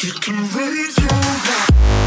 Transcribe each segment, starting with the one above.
You can raise your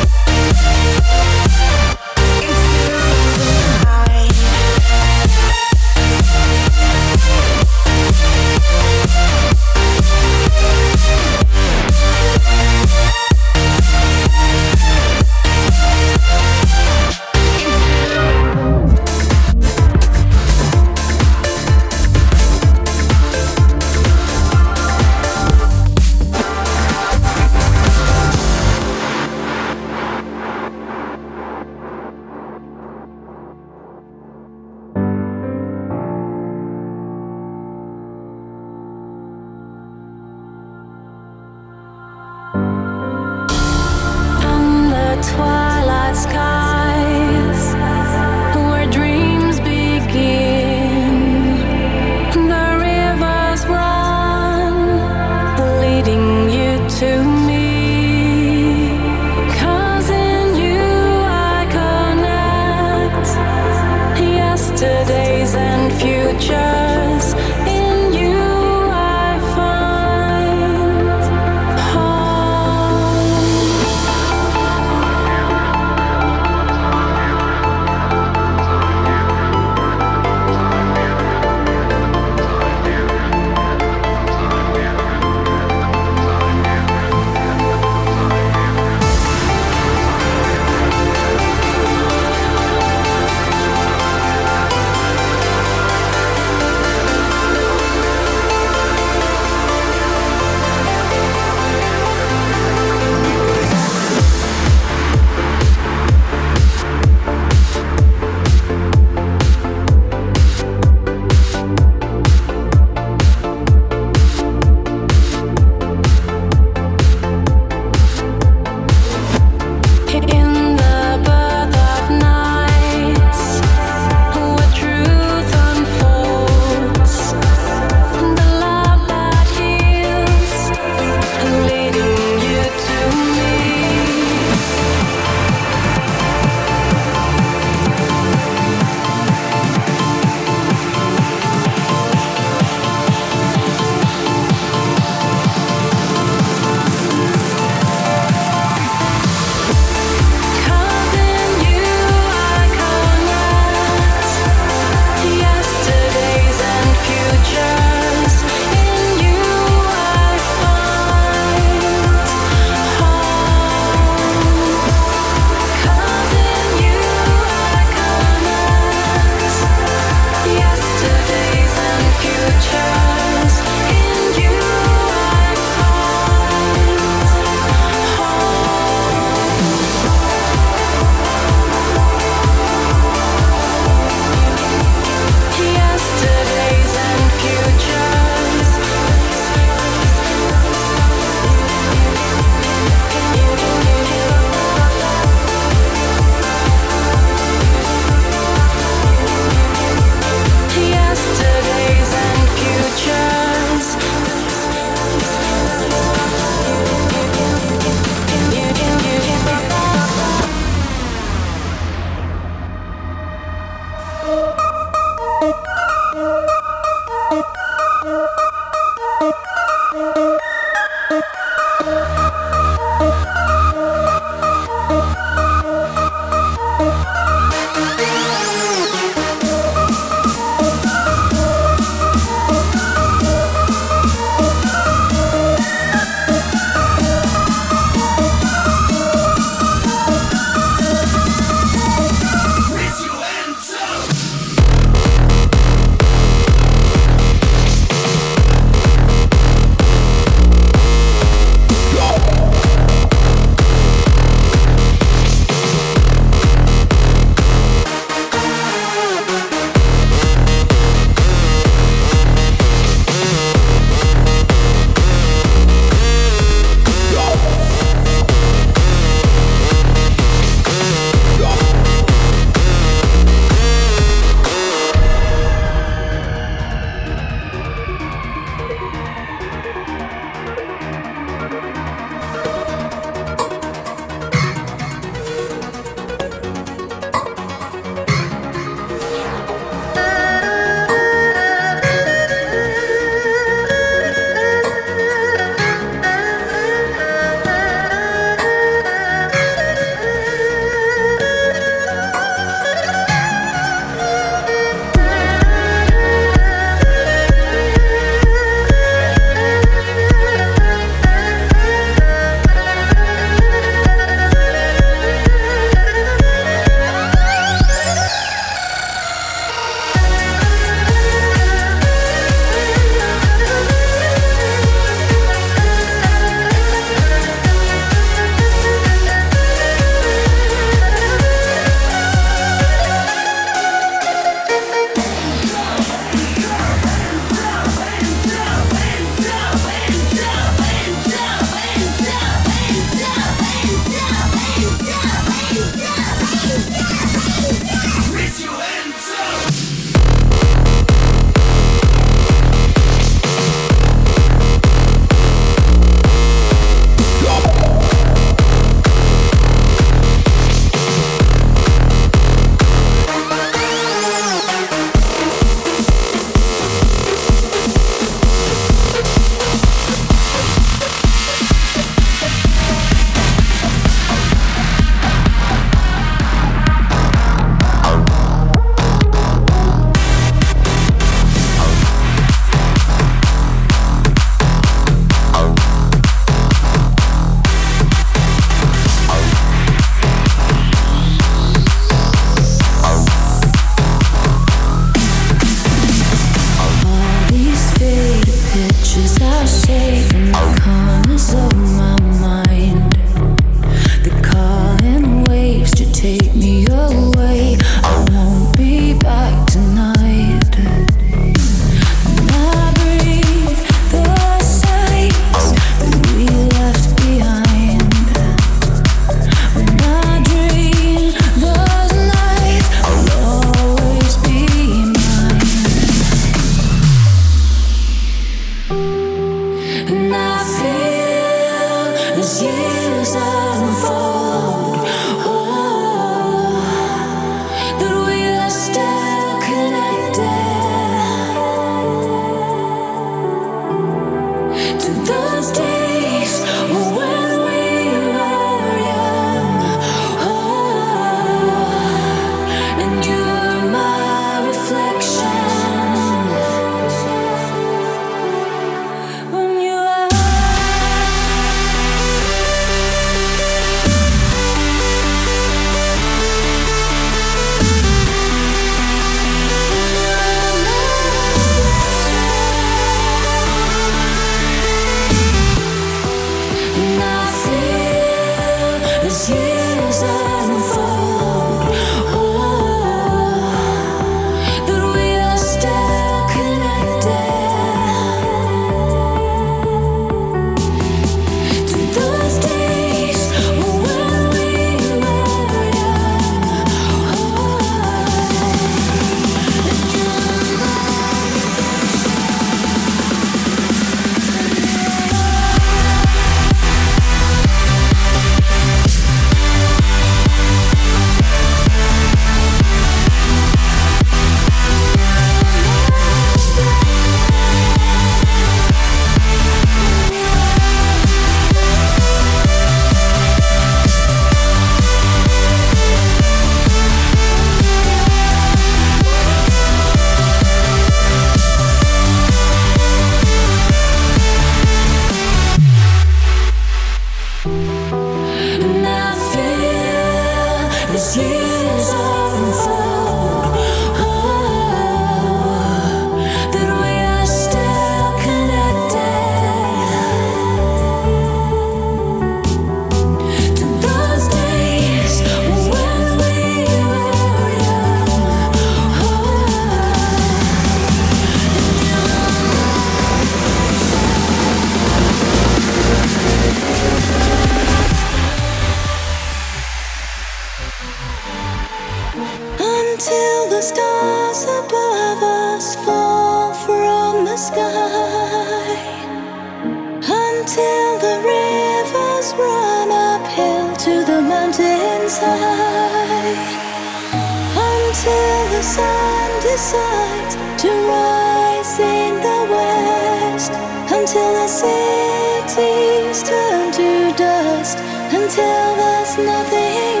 until the cities turn to dust, until there's nothing.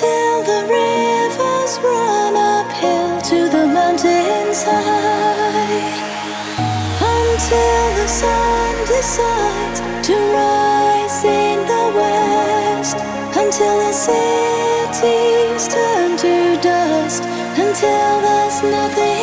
Until the rivers run uphill to the mountainside. Until the sun decides to rise in the west. Until the cities turn to dust. Until there's nothing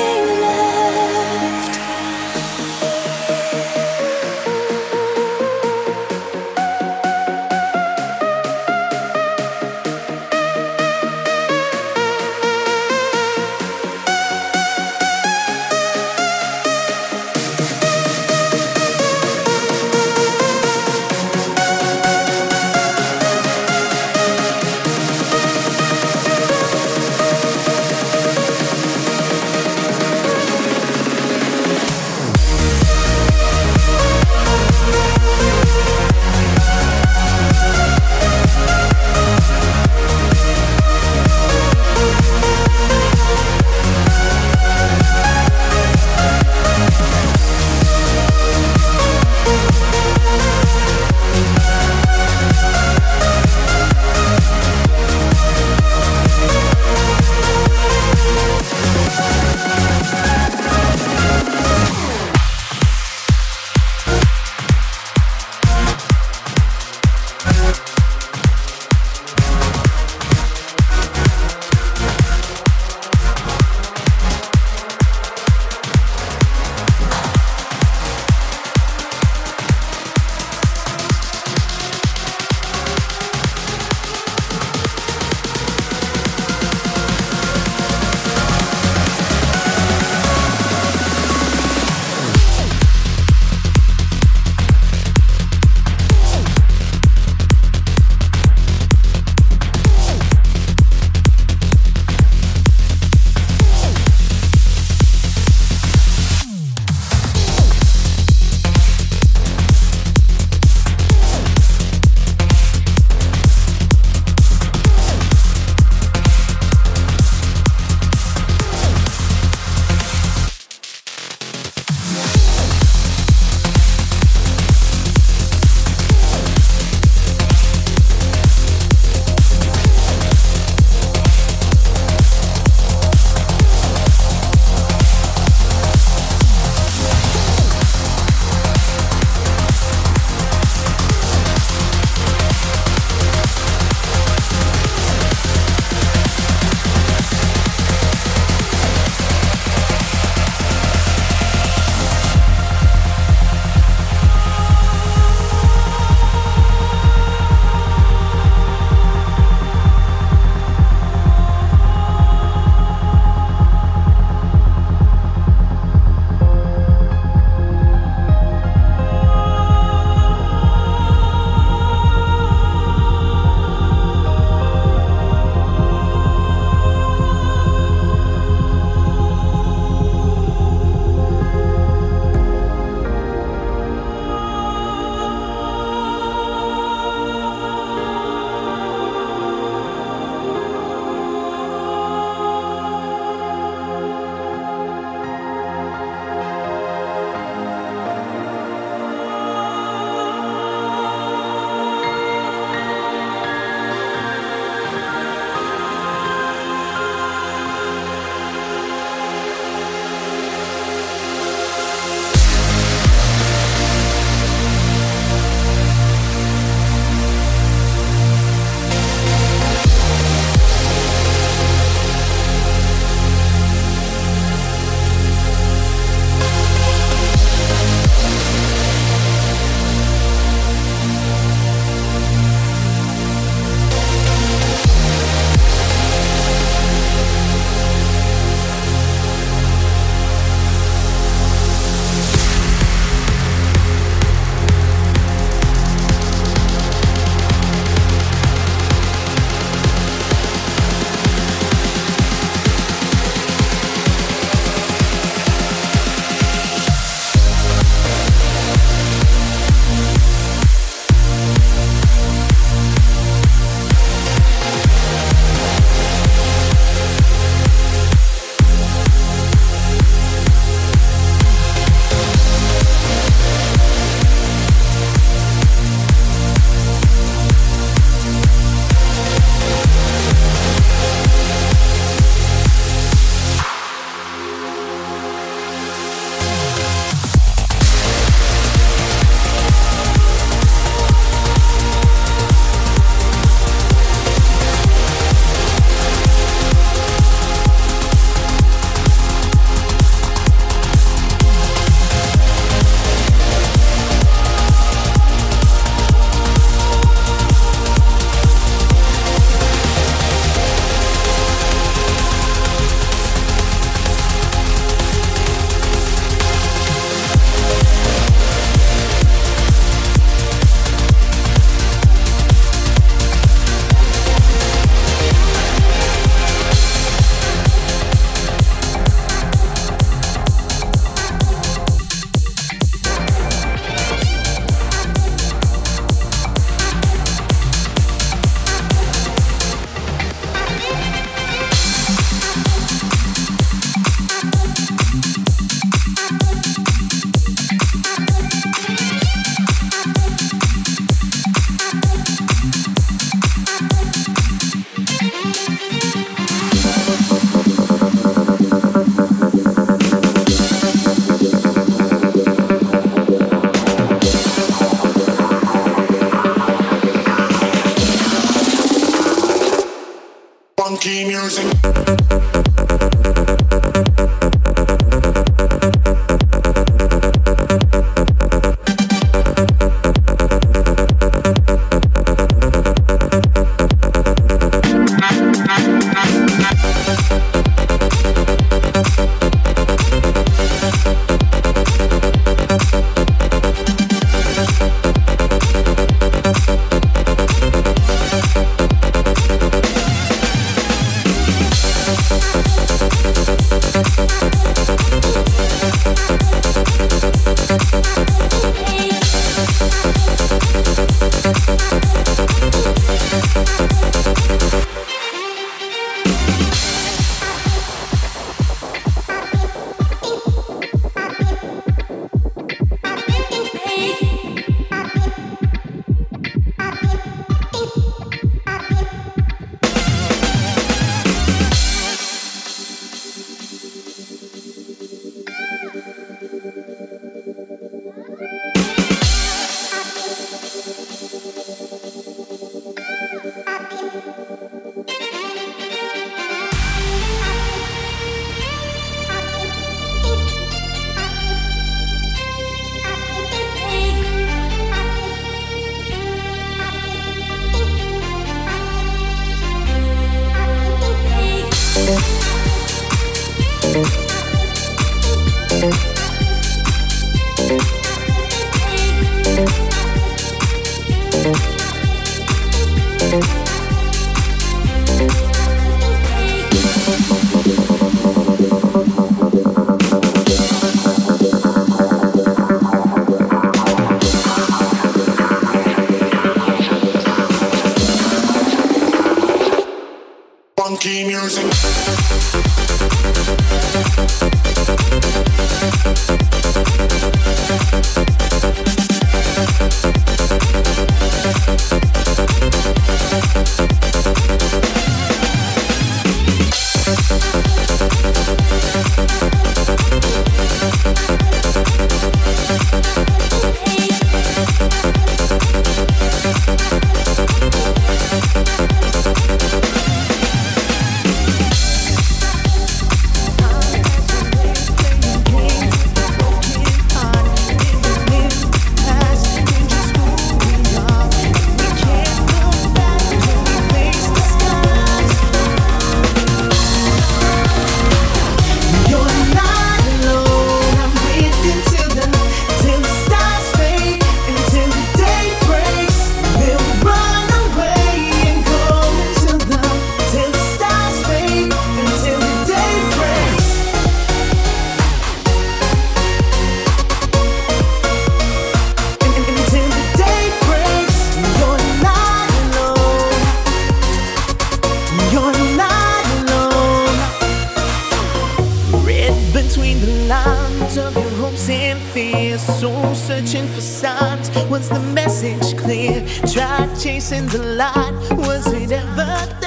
clear. Tried chasing the light, was it ever?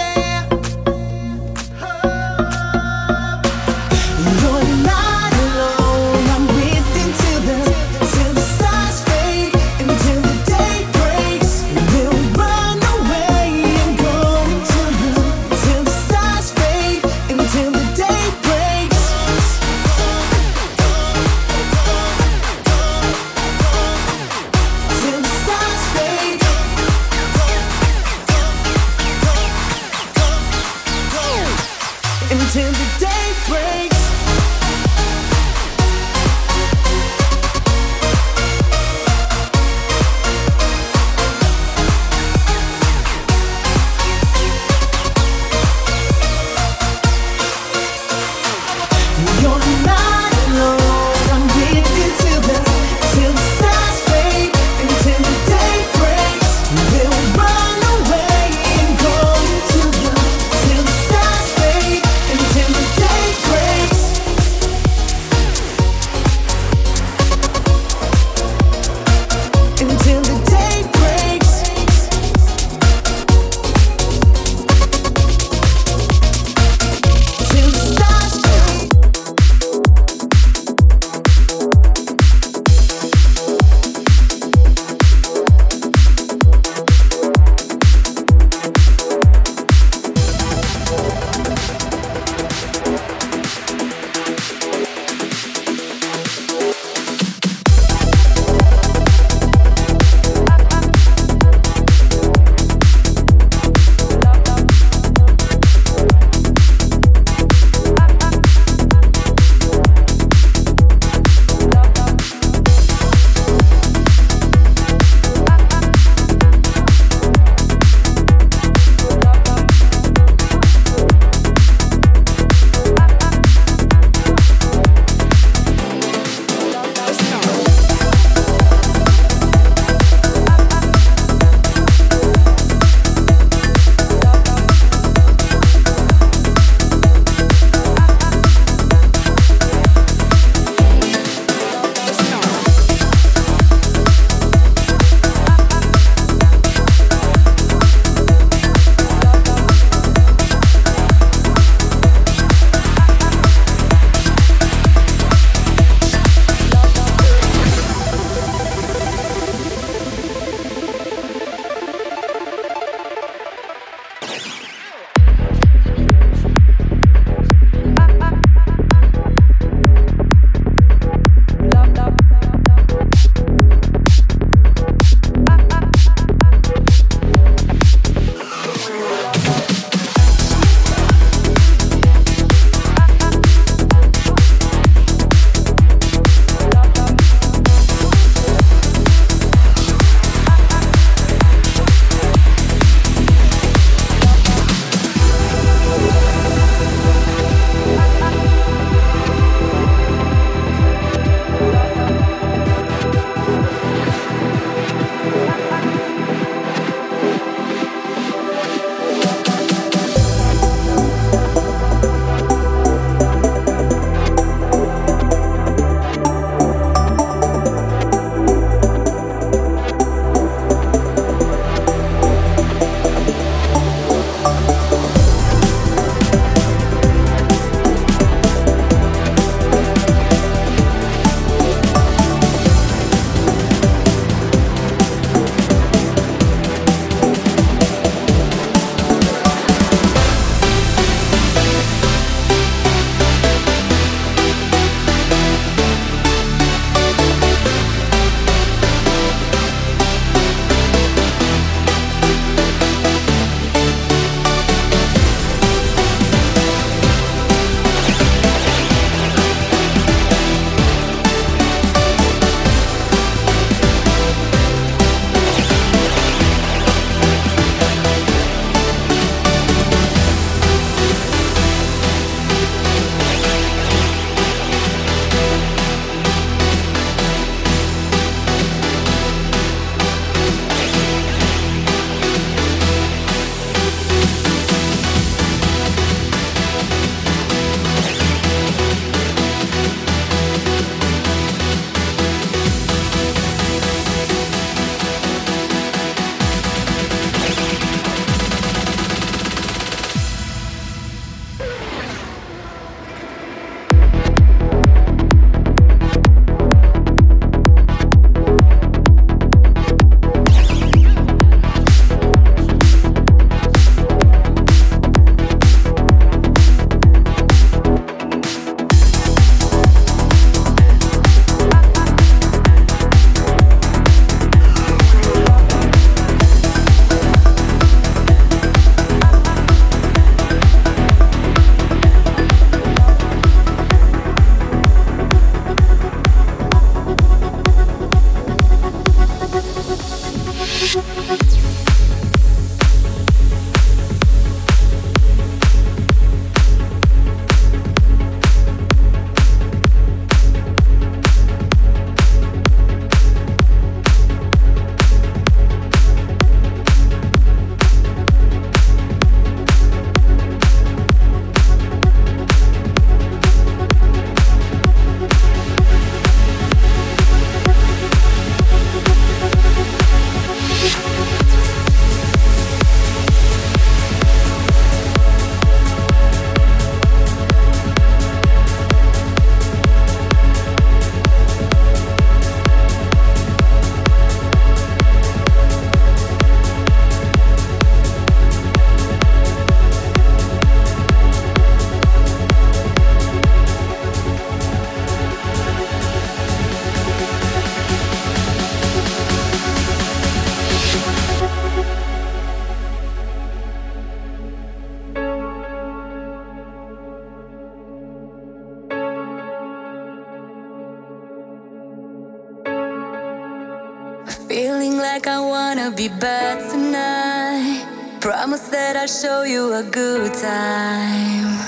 bad tonight. Promise that I'll show you a good time.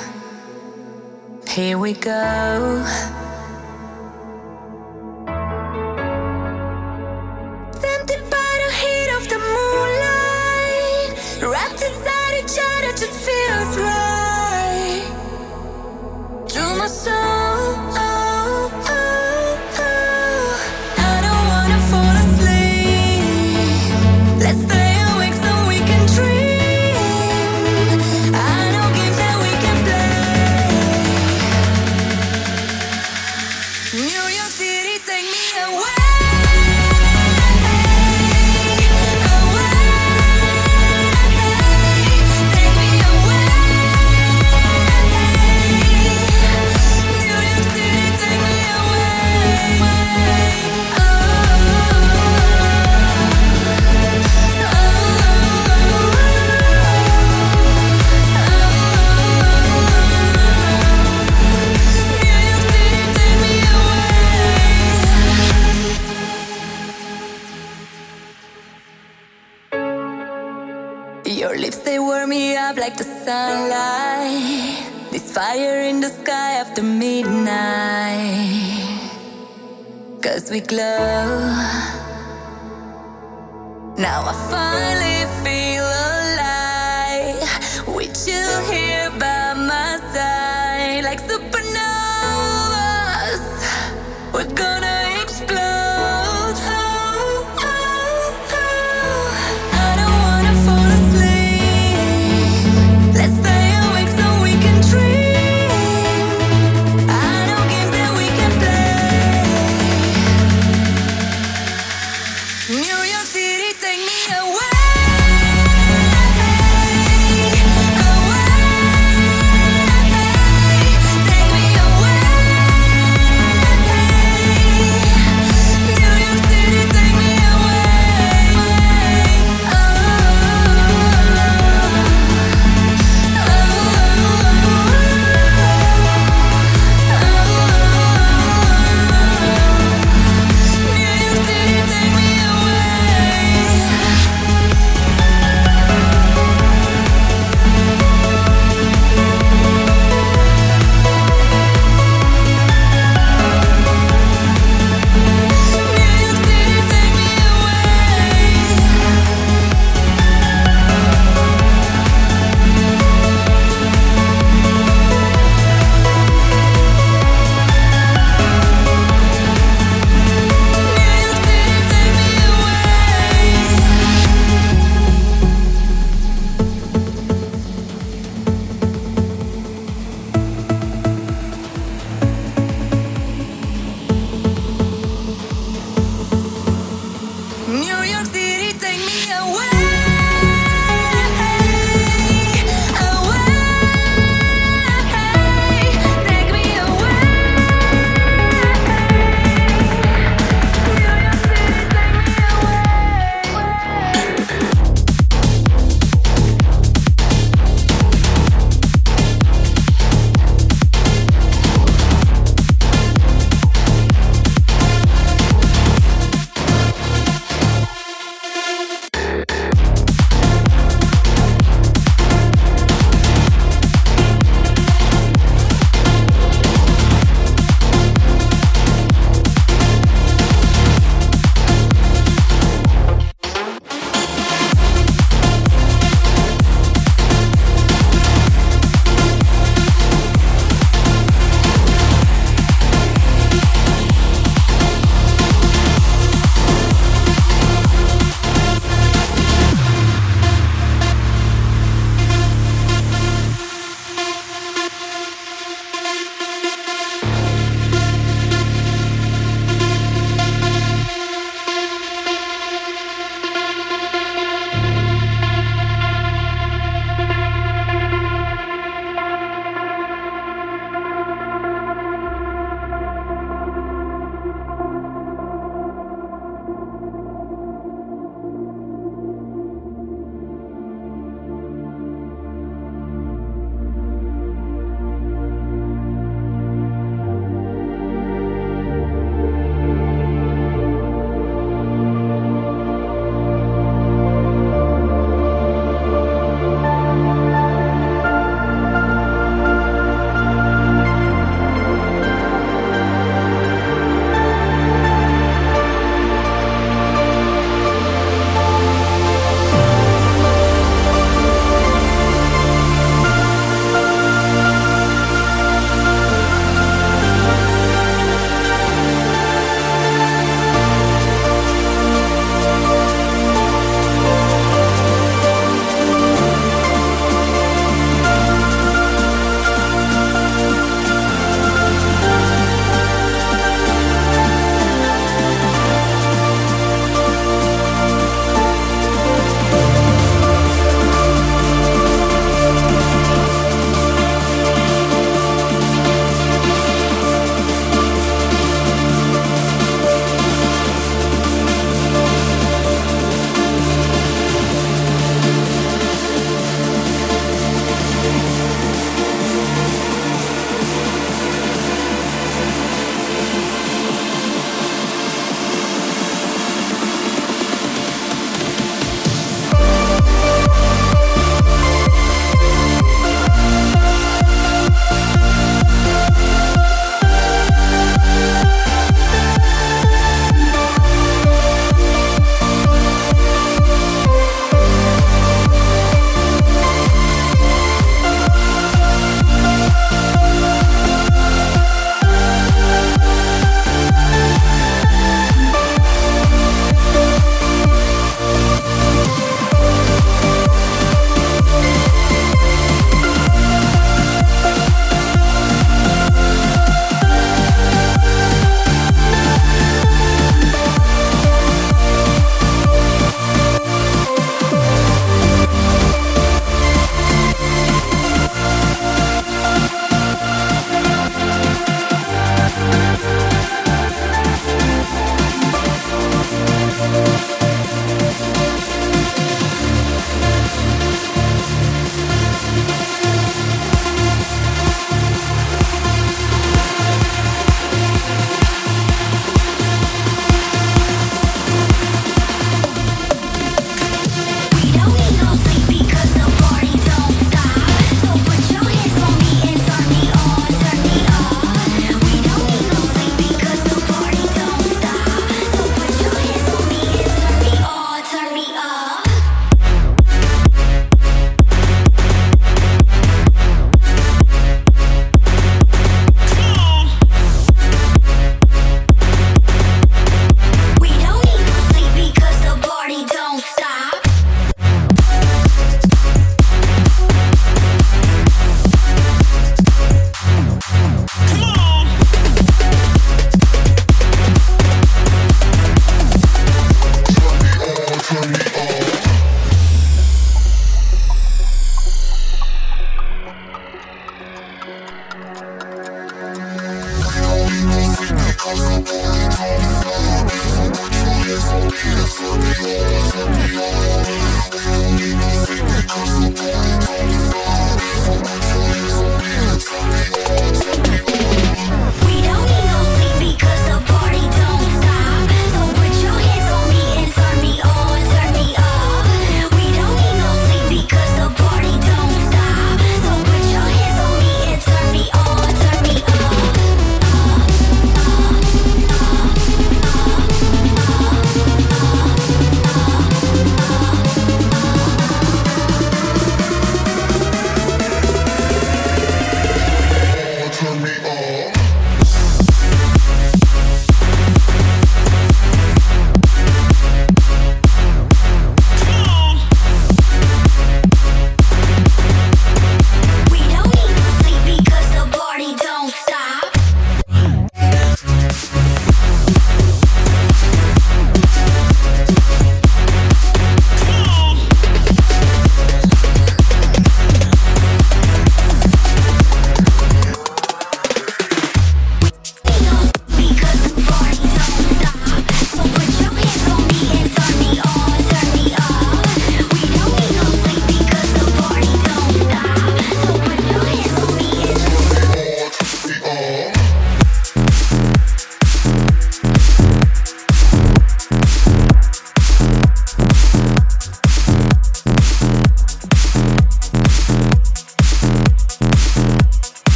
Here we go. Tempted by the heat of the moonlight, wrapped inside each other, just feels right. To my soul. after midnight. Cause we glow. Now I finally feel alive. We chill here.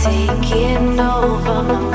Taking over my